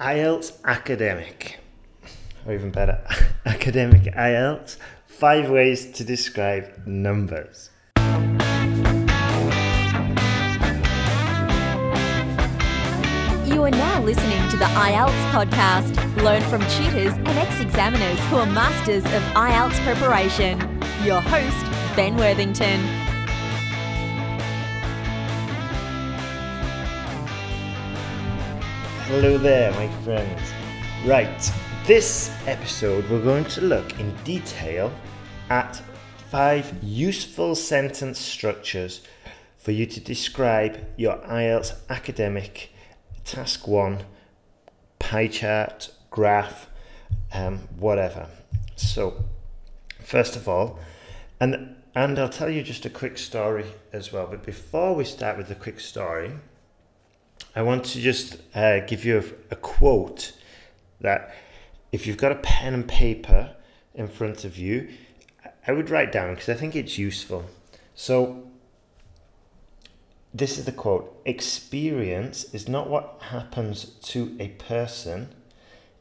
IELTS academic, or even better, academic IELTS. Five ways to describe numbers. You are now listening to the IELTS podcast. Learn from tutors and ex examiners who are masters of IELTS preparation. Your host, Ben Worthington. Hello there, my friends. Right, this episode we're going to look in detail at five useful sentence structures for you to describe your IELTS academic task one pie chart, graph, um, whatever. So, first of all, and and I'll tell you just a quick story as well. But before we start with the quick story, I want to just uh, give you a, a quote that if you've got a pen and paper in front of you, I would write down because I think it's useful. So, this is the quote Experience is not what happens to a person,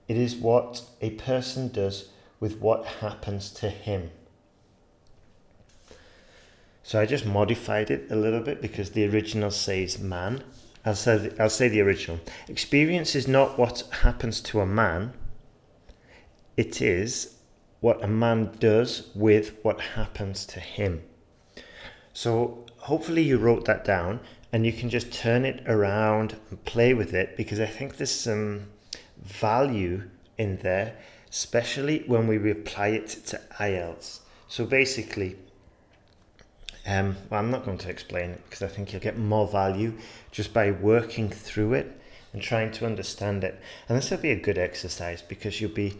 it is what a person does with what happens to him. So I just modified it a little bit because the original says man. I'll say, the, I'll say the original. Experience is not what happens to a man, it is what a man does with what happens to him. So hopefully you wrote that down and you can just turn it around and play with it because I think there's some value in there, especially when we apply it to IELTS. So basically, um, well, I'm not going to explain it because I think you'll get more value just by working through it and trying to understand it. And this will be a good exercise because you'll be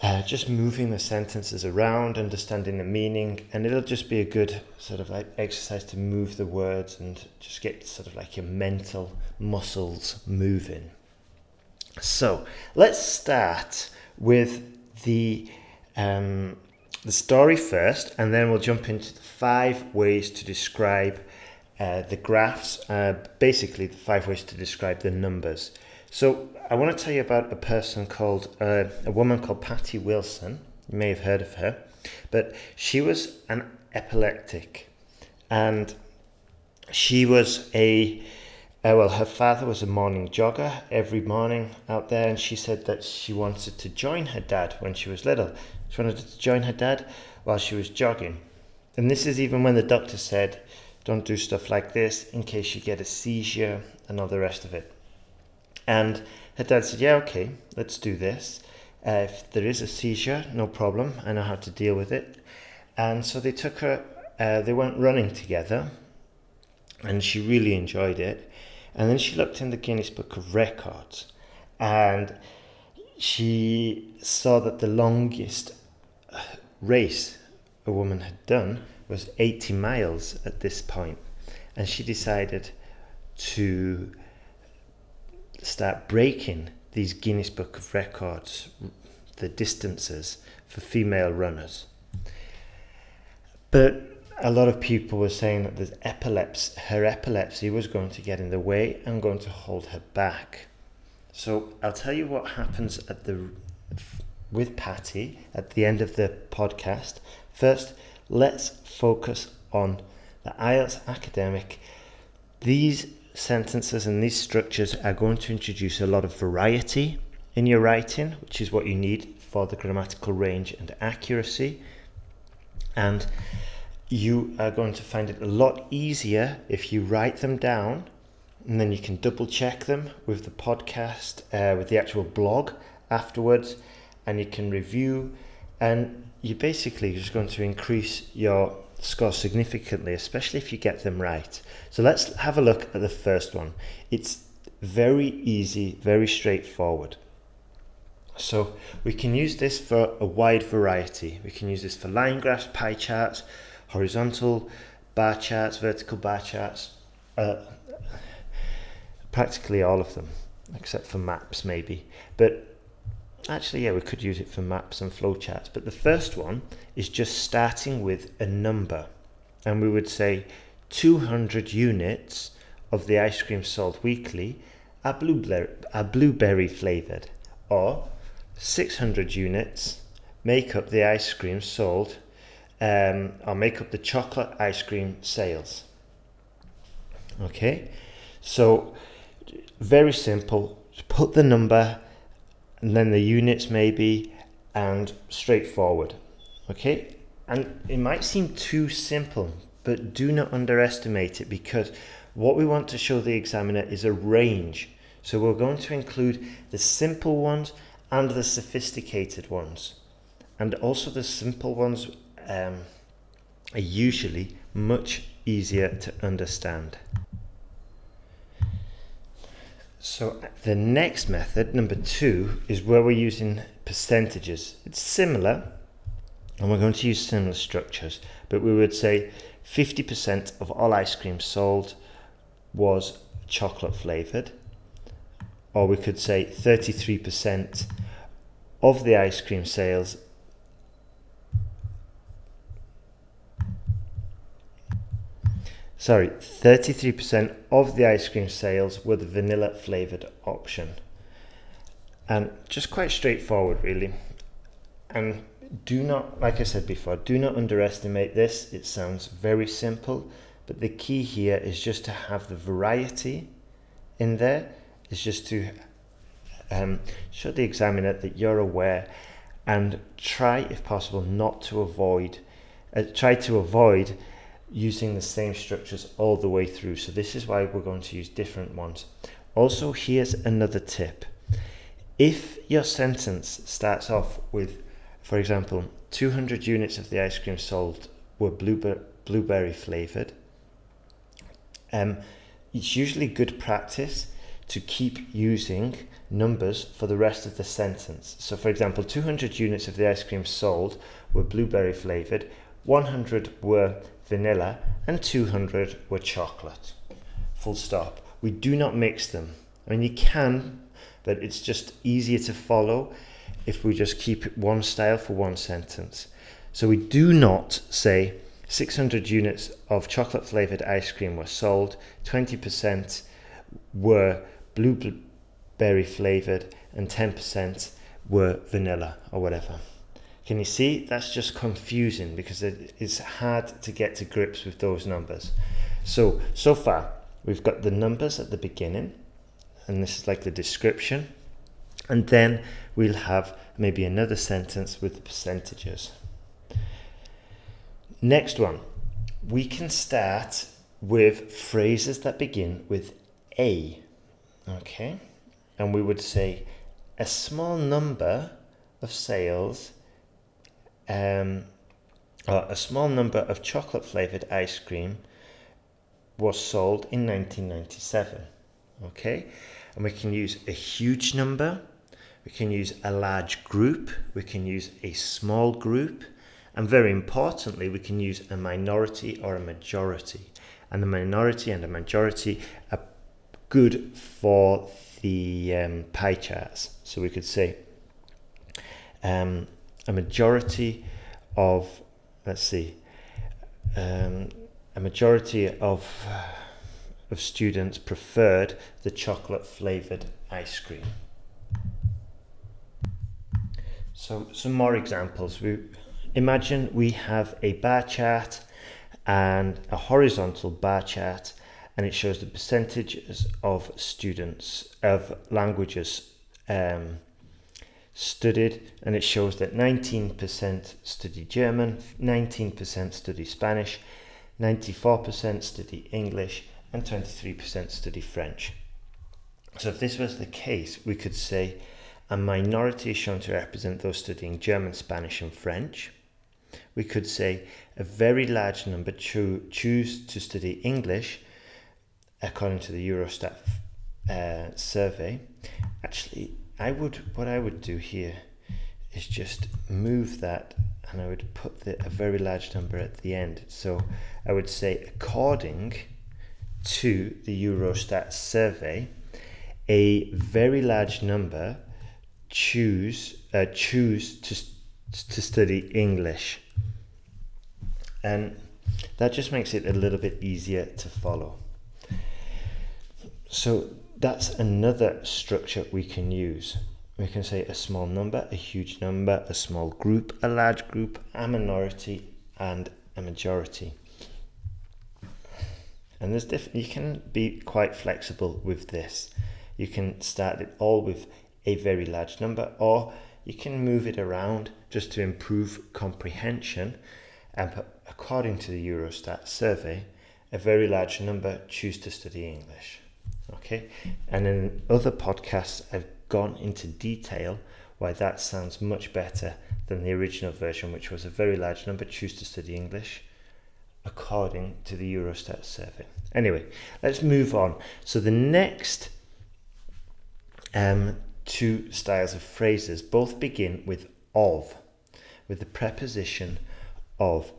uh, just moving the sentences around, understanding the meaning, and it'll just be a good sort of like exercise to move the words and just get sort of like your mental muscles moving. So let's start with the um, the story first, and then we'll jump into the five ways to describe uh, the graphs. Uh, basically, the five ways to describe the numbers. So I want to tell you about a person called uh, a woman called Patty Wilson. You may have heard of her, but she was an epileptic, and she was a uh, well, her father was a morning jogger every morning out there, and she said that she wanted to join her dad when she was little. She wanted to join her dad while she was jogging. And this is even when the doctor said, don't do stuff like this in case you get a seizure and all the rest of it. And her dad said, Yeah, okay, let's do this. Uh, if there is a seizure, no problem. I know how to deal with it. And so they took her, uh, they went running together, and she really enjoyed it. And then she looked in the Guinness Book of Records, and she saw that the longest race a woman had done was 80 miles at this. And she decided to start breaking these Guinness Book of Records, the distances for female runners. But a lot of people were saying that the epilepsy, her epilepsy was going to get in the way and going to hold her back. So I'll tell you what happens at the with Patty at the end of the podcast. First, let's focus on the IELTS academic. These sentences and these structures are going to introduce a lot of variety in your writing, which is what you need for the grammatical range and accuracy. And you are going to find it a lot easier if you write them down and then you can double check them with the podcast, uh, with the actual blog afterwards, and you can review. And you're basically just going to increase your score significantly, especially if you get them right. So let's have a look at the first one. It's very easy, very straightforward. So we can use this for a wide variety. We can use this for line graphs, pie charts, horizontal bar charts, vertical bar charts, uh, practically all of them, except for maps maybe. But actually, yeah, we could use it for maps and flowcharts. But the first one is just starting with a number. And we would say 200 units of the ice cream sold weekly are blueberry, are blueberry flavored, or 600 units make up the ice cream sold um, or make up the chocolate ice cream sales. Okay, so very simple. Put the number and then the units maybe and straightforward. Okay, and it might seem too simple, but do not underestimate it because what we want to show the examiner is a range. So we're going to include the simple ones and the sophisticated ones. And also the simple ones um, are usually much easier to understand. So the next method, number two, is where we're using percentages. It's similar, and we're going to use similar structures, but we would say 50% of all ice cream sold was chocolate flavored, or we could say 33% of the ice cream sales sorry 33% of the ice cream sales were the vanilla flavored option. And just quite straightforward really. And do not like i said before do not underestimate this. It sounds very simple but the key here is just to have the variety in there. Is just to um, show the examiner that you're aware and try, if possible, not to avoid, uh, try to avoid using the same structures all the way through. So this is why we're going to use different ones. Also, here's another tip. If your sentence starts off with, for example, 200 units of the ice cream sold were blueberry, blueberry flavored, um, it's usually good practice to keep using numbers for the rest of the sentence. So, for example, 200 units of the ice cream sold were blueberry flavored, 100 were vanilla, and 200 were chocolate. Full stop. We do not mix them. I mean, you can, but it's just easier to follow if we just keep one style for one sentence. So, we do not say 600 units of chocolate flavored ice cream were sold, 20% were blueberry flavored, and 10% were vanilla or whatever. Can you see? That's just confusing because it is hard to get to grips with those numbers. So, so far, we've got the numbers at the beginning, and this is like the description, and then we'll have maybe another sentence with the percentages. Next one, we can start with phrases that begin with A. Okay, and we would say a small number of sales, um, a small number of chocolate flavored ice cream was sold in 1997. Okay, and we can use a huge number, we can use a large group, we can use a small group, and very importantly, we can use a minority or a majority. And the minority and the majority are good for the um, pie charts. So we could say um, a majority of, let's see, um, a majority of of students preferred the chocolate flavored ice cream. So some more examples. We imagine we have a bar chart and a horizontal bar chart and it shows the percentages of students of languages um, studied and it shows that 19% study German, 19% study Spanish, 94% study English and 23% study French. So if this was the case, we could say a minority is shown to represent those studying German, Spanish and French. We could say a very large number cho- choose to study English according to the Eurostat uh, survey. Actually, I would what I would do here is just move that and I would put the, a very large number at the end. So I would say according to the Eurostat survey, a very large number choose uh, choose to to study English, and that just makes it a little bit easier to follow. So that's another structure we can use. We can say a small number, a huge number, a small group, a large group, a minority, and a majority. And there's diff- you can be quite flexible with this. You can start it all with a very large number, or you can move it around just to improve comprehension. And according to the Eurostat survey, a very large number choose to study English. Okay, and in other podcasts, I've gone into detail why that sounds much better than the original version, which was a very large number choose to study English according to the Eurostat survey. Anyway, let's move on. So the next um, two styles of phrases both begin with of, with the preposition of.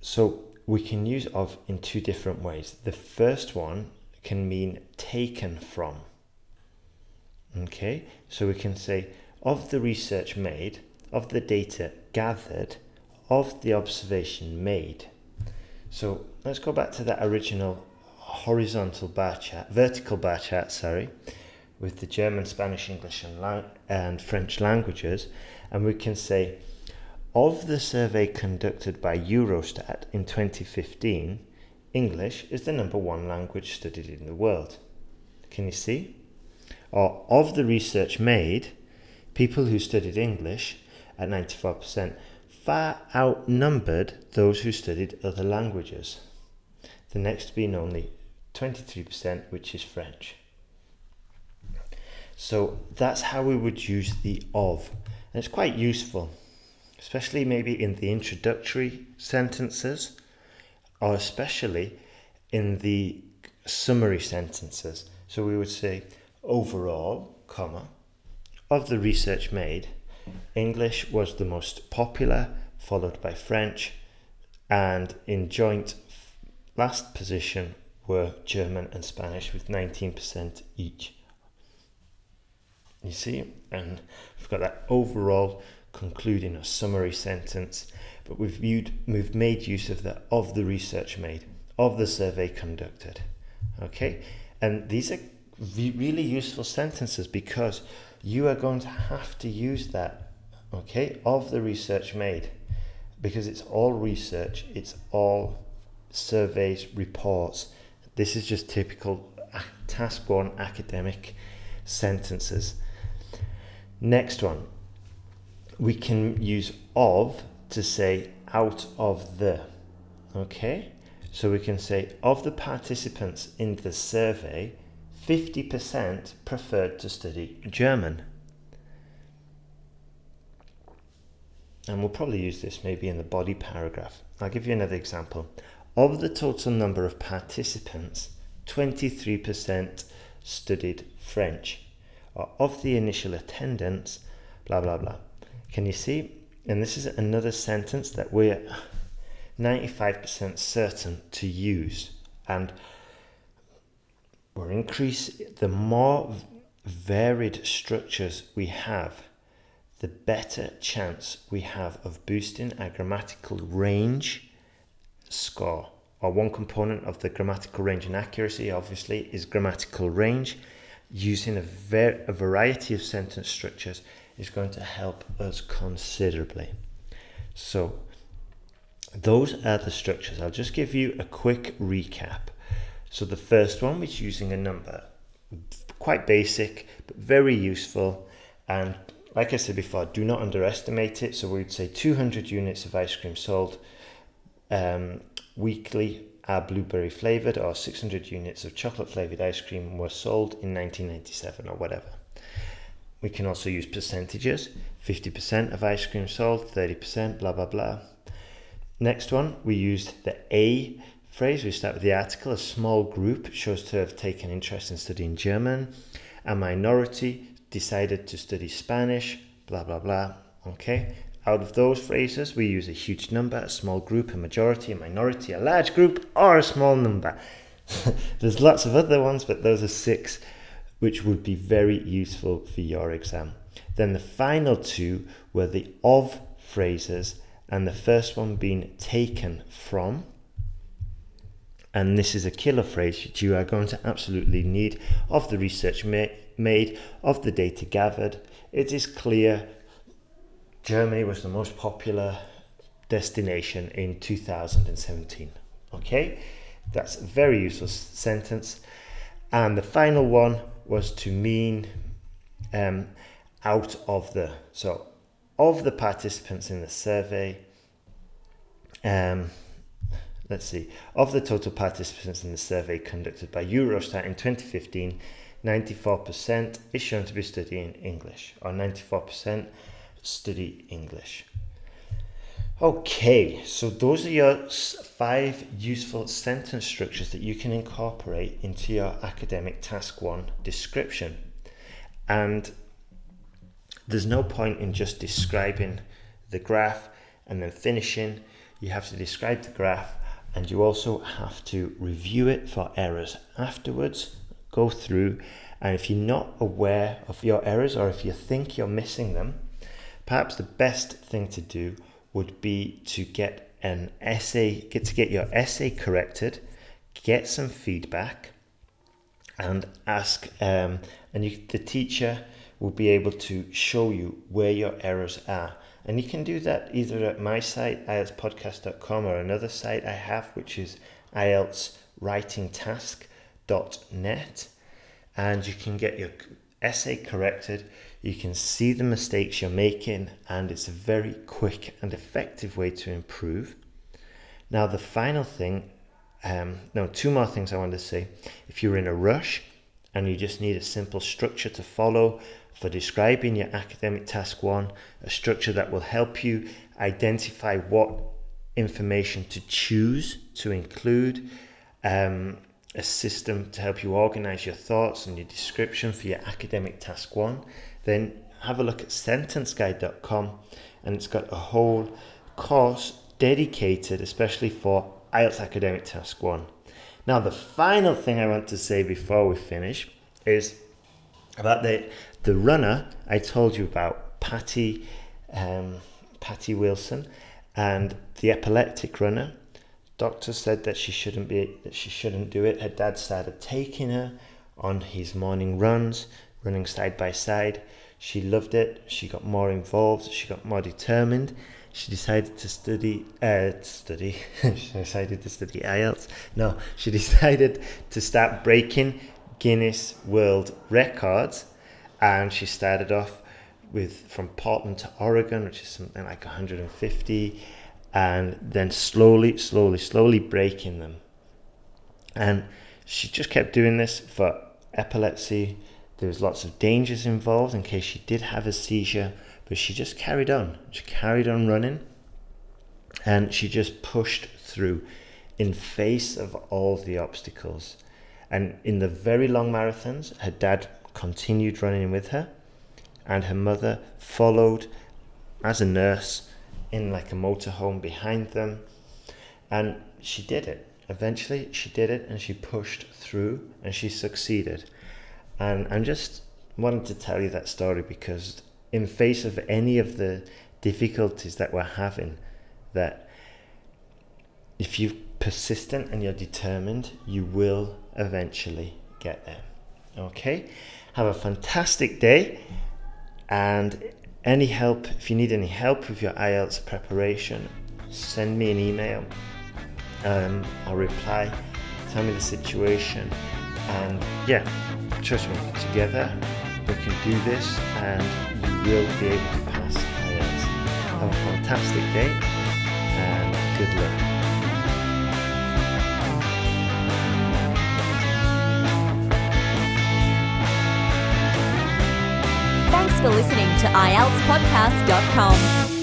So we can use of in two different ways. The first one can mean taken from. Okay, so we can say of the research made, of the data gathered, of the observation made. So let's go back to that original horizontal bar chart, vertical bar chart, sorry, with the German, Spanish, English, and, lang- and French languages, and we can say of the survey conducted by Eurostat in 2015, English is the number one language studied in the world. Can you see? Or of the research made, people who studied English at 94% far outnumbered those who studied other languages. The next being only 23%, which is French. So that's how we would use the of. And it's quite useful especially maybe in the introductory sentences, or especially in the summary sentences. So we would say, overall, comma, of the research made, English was the most popular, followed by French, and in joint last position were German and Spanish with 19% each. You see, and we've got that overall concluding a summary sentence, but we've viewed, we've made use of the of the research made, of the survey conducted. Okay, and these are really useful sentences because you are going to have to use that. Okay, of the research made, because it's all research, it's all surveys, reports. This is just typical task one academic sentences. Next one, we can use of to say out of the. Okay? So we can say of the participants in the survey, 50% preferred to study German. And we'll probably use this maybe in the body paragraph. I'll give you another example. Of the total number of participants, 23% studied French. Or of the initial attendance, blah, blah, blah. Can you see? And this is another sentence that we're 95% certain to use. And we're increase the more varied structures we have, the better chance we have of boosting our grammatical range score. Or one component of the grammatical range and accuracy, obviously, is grammatical range. Using a, ver- a variety of sentence structures is going to help us considerably. So, those are the structures. I'll just give you a quick recap. So, the first one was using a number, quite basic, but very useful. And like I said before, do not underestimate it. So, we'd say 200 units of ice cream sold um, weekly are blueberry flavored, or 600 units of chocolate flavored ice cream were sold in 1997, or whatever. We can also use percentages 50% of ice cream sold, 30%, blah, blah, blah. Next one, we used the A phrase. We start with the article. A small group shows to have taken interest in studying German. A minority decided to study Spanish, blah, blah, blah. Okay. Out of those phrases, we use a huge number, a small group, a majority, a minority, a large group, or a small number. There's lots of other ones, but those are six which would be very useful for your exam. Then the final two were the of phrases, and the first one being taken from. and this is a killer phrase that you are going to absolutely need of the research ma- made, of the data gathered. It is clear Germany was the most popular destination in 2017. Okay, that's a very useful sentence. And the final one was to mean um, out of the. So, of the participants in the survey, um, let's see, of the total participants in the survey conducted by Eurostat in 2015, 94% is shown to be studying English, or 94% study English. Okay, so those are your five useful sentence structures that you can incorporate into your academic task one description. And there's no point in just describing the graph and then finishing. You have to describe the graph and you also have to review it for errors afterwards. Go through, and if you're not aware of your errors or if you think you're missing them, perhaps the best thing to do would be to get an essay, get to get your essay corrected, get some feedback, and ask. Um, and you, the teacher will be able to show you where your errors are. And you can do that either at my site, ieltspodcast.com, or another site I have, which is ieltswritingtask.net. And you can get your essay corrected you can see the mistakes you're making, and it's a very quick and effective way to improve. Now, the final thing, um, no, two more things I want to say. If you're in a rush and you just need a simple structure to follow for describing your academic task one, a structure that will help you identify what information to choose to include, um, a system to help you organize your thoughts and your description for your academic task one, then have a look at sentenceguide.com and it's got a whole course dedicated especially for IELTS Academic Task 1. Now, the final thing I want to say before we finish is about the, the runner I told you about, Patty, um, Patty Wilson, and the epileptic runner. Doctor said that she shouldn't be that she shouldn't do it. Her dad started taking her on his morning runs running side by side. She loved it. She got more involved. She got more determined. She decided to study. Uh, study. she decided to study IELTS. No, she decided to start breaking Guinness World Records, and she started off with from Portland to Oregon, which is something like 150, and then slowly, slowly, slowly breaking them. And she just kept doing this for epilepsy, there was lots of dangers involved in case she did have a seizure, but she just carried on. She carried on running and she just pushed through in face of all the obstacles. And in the very long marathons, her dad continued running with her, and her mother followed as a nurse in like a motorhome behind them. And she did it. Eventually, she did it and she pushed through and she succeeded. And I'm just wanting to tell you that story because, in face of any of the difficulties that we're having, that if you're persistent and you're determined, you will eventually get there. Okay? Have a fantastic day. And any help, if you need any help with your IELTS preparation, send me an email. Um, I'll reply, tell me the situation, and yeah, trust me, together we can do this and you will be able to pass IELTS. Have a fantastic day and good luck. For listening to IELTSPodcast.com.